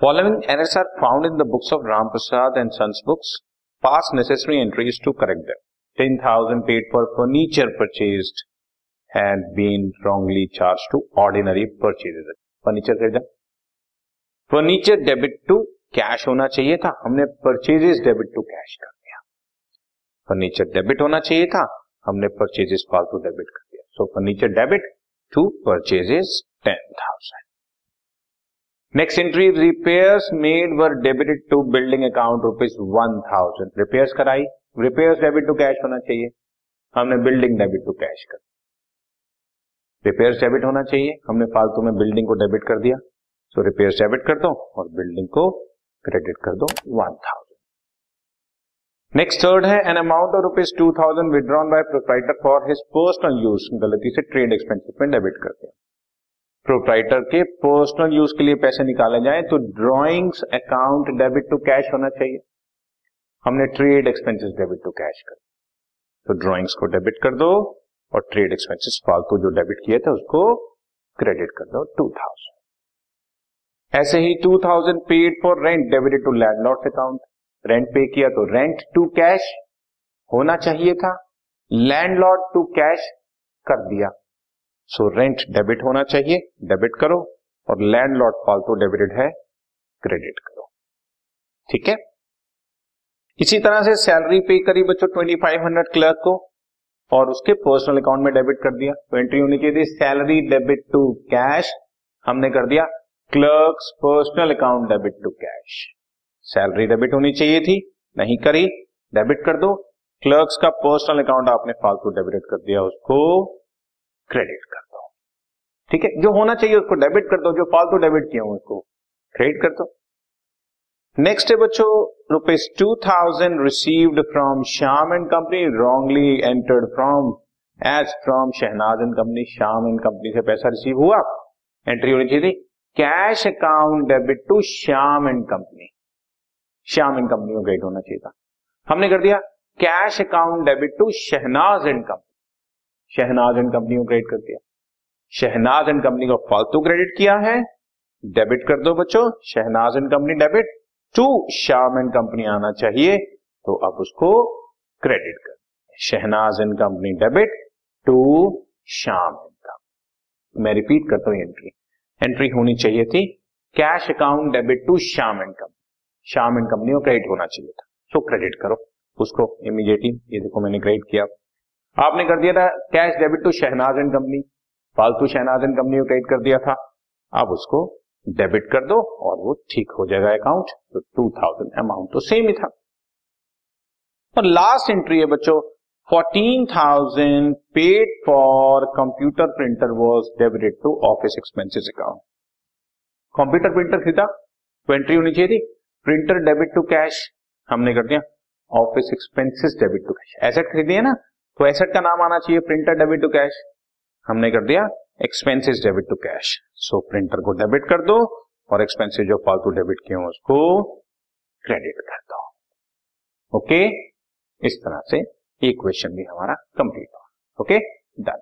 Following errors are found in the books of Ram Prasad and Sons books. Pass necessary entries to correct them. 10,000 paid for furniture purchased and been wrongly charged to ordinary purchases. Furniture खरीदा furniture debit to cash होना चाहिए था हमने purchases debit to cash कर दिया furniture debit होना चाहिए था हमने परचेजेस फालतू डेबिट कर दिया so furniture debit to purchases ten thousand next entry repairs made were debited to building account rupees one thousand repairs कराई रिपेयर्स डेबिट टू कैश होना चाहिए। हमने बिल्डिंग डेबिट टू कैश कर। रिपेयर्स डेबिट होना चाहिए। हमने फालतू में बिल्डिंग को डेबिट कर दिया। सो रिपेयर्स डेबिट कर दो और बिल्डिंग को क्रेडिट कर दो वन थाउज़ेंड नेक्स्ट थर्ड है an amount of rupees two thousand withdrawn by proprietor for his personal use गलती से ट्रेड एक्सपेंसिस में डेबिट कर दिया। प्रोप्राइटर के पर्सनल यूज़ के लिए पैसे निकाले जाए तो drawings account debit to cash होना चाहिए। हमने trade expenses debit to cash कर। तो ड्रॉइंग्स को डेबिट कर दो और ट्रेड एक्सपेंसेस फालतू जो डेबिट किए थे उसको क्रेडिट कर दो टू थाउज़ेंड ऐसे ही two thousand paid for rent debited to landlord account rent pay किया तो रेंट टू कैश होना चाहिए था। लैंडलॉर्ड टू कैश कर दिया। सो रेंट डेबिट होना चाहिए डेबिट करो और लैंड लैंडलॉर्ड फालतू डेबिटेड है क्रेडिट करो। ठीक है? इसी तरह से सैलरी पे करी बच्चों ट्वेंटी फाइव हंड्रेड क्लर्क को और उसके पर्सनल अकाउंट में डेबिट कर दिया। तो एंट्री होनी चाहिए थी सैलरी डेबिट टू कैश हमने कर दिया। Clerk's personal account debit to cash salary debit होनी चाहिए थी, नहीं करी डेबिट कर दो। क्लर्क्स का पर्सनल अकाउंट आपने फालतू डेबिट कर दिया उसको। क्रेडिट कर दो ठीक है? जो होना चाहिए उसको डेबिट कर दो, जो फालतू डेबिट किया उसको क्रेडिट कर दो। नेक्स्ट है बच्चों rupees two thousand received from Shyam and company wrongly entered from as from Shahnaz and company Shyam and company से पैसा रिसीव हुआ। एंट्री होनी चाहिए थी। Cash account debit to Shyam and company Shyam and company को credit होना चाहिए था। हमने कर दिया। Cash account debit to Shahnaz and company Shahnaz and company को क्रेडिट कर दिया। शहनाज एंड कंपनी को फालतू क्रेडिट किया है। डेबिट कर दो बच्चों। Shahnaz and company debit to Shyam and company आना चाहिए तो अब उसको क्रेडिट कर। Shahnaz and company debit to Shyam and company मैं रिपीट करता हूँ एंट्री एंट्री होनी चाहिए थी। Cash account debit to Shyam and company Shyam and company को क्रेडिट होना चाहिए था। सो क्रेडिट करो। उसको इमीडिएटली ये देखो मैंने क्रेडिट किया। आपने कर दिया था cash debit to Shahnaz and company. फालतू शहनाज एंड कंपनी को क्रेडिट कर दिया था। अब उसको डेबिट कर दो और वो ठीक हो जाएगा अकाउंट। तो टू थाउज़ेंड अमाउंट तो सेम ही था। और लास्ट एंट्री है बच्चों fourteen thousand paid for computer printer was debited to office expenses account computer printer खरीदा तो एंट्री होनी चाहिए थी। प्रिंटर डेबिट टू कैश हमने कर दिया। Office expenses debit to cash asset खरीदी है ना तो एसेट का नाम आना चाहिए प्रिंटर डेबिट टू कैश हमने कर दिया expenses debit to cash so printer को डेबिट कर दो और एक्सपेंसिस जो फालतू डेबिट किए उसको क्रेडिट कर दो। Okay okay? इस तरह से एक क्वेश्चन भी हमारा कंप्लीट हुआ okay done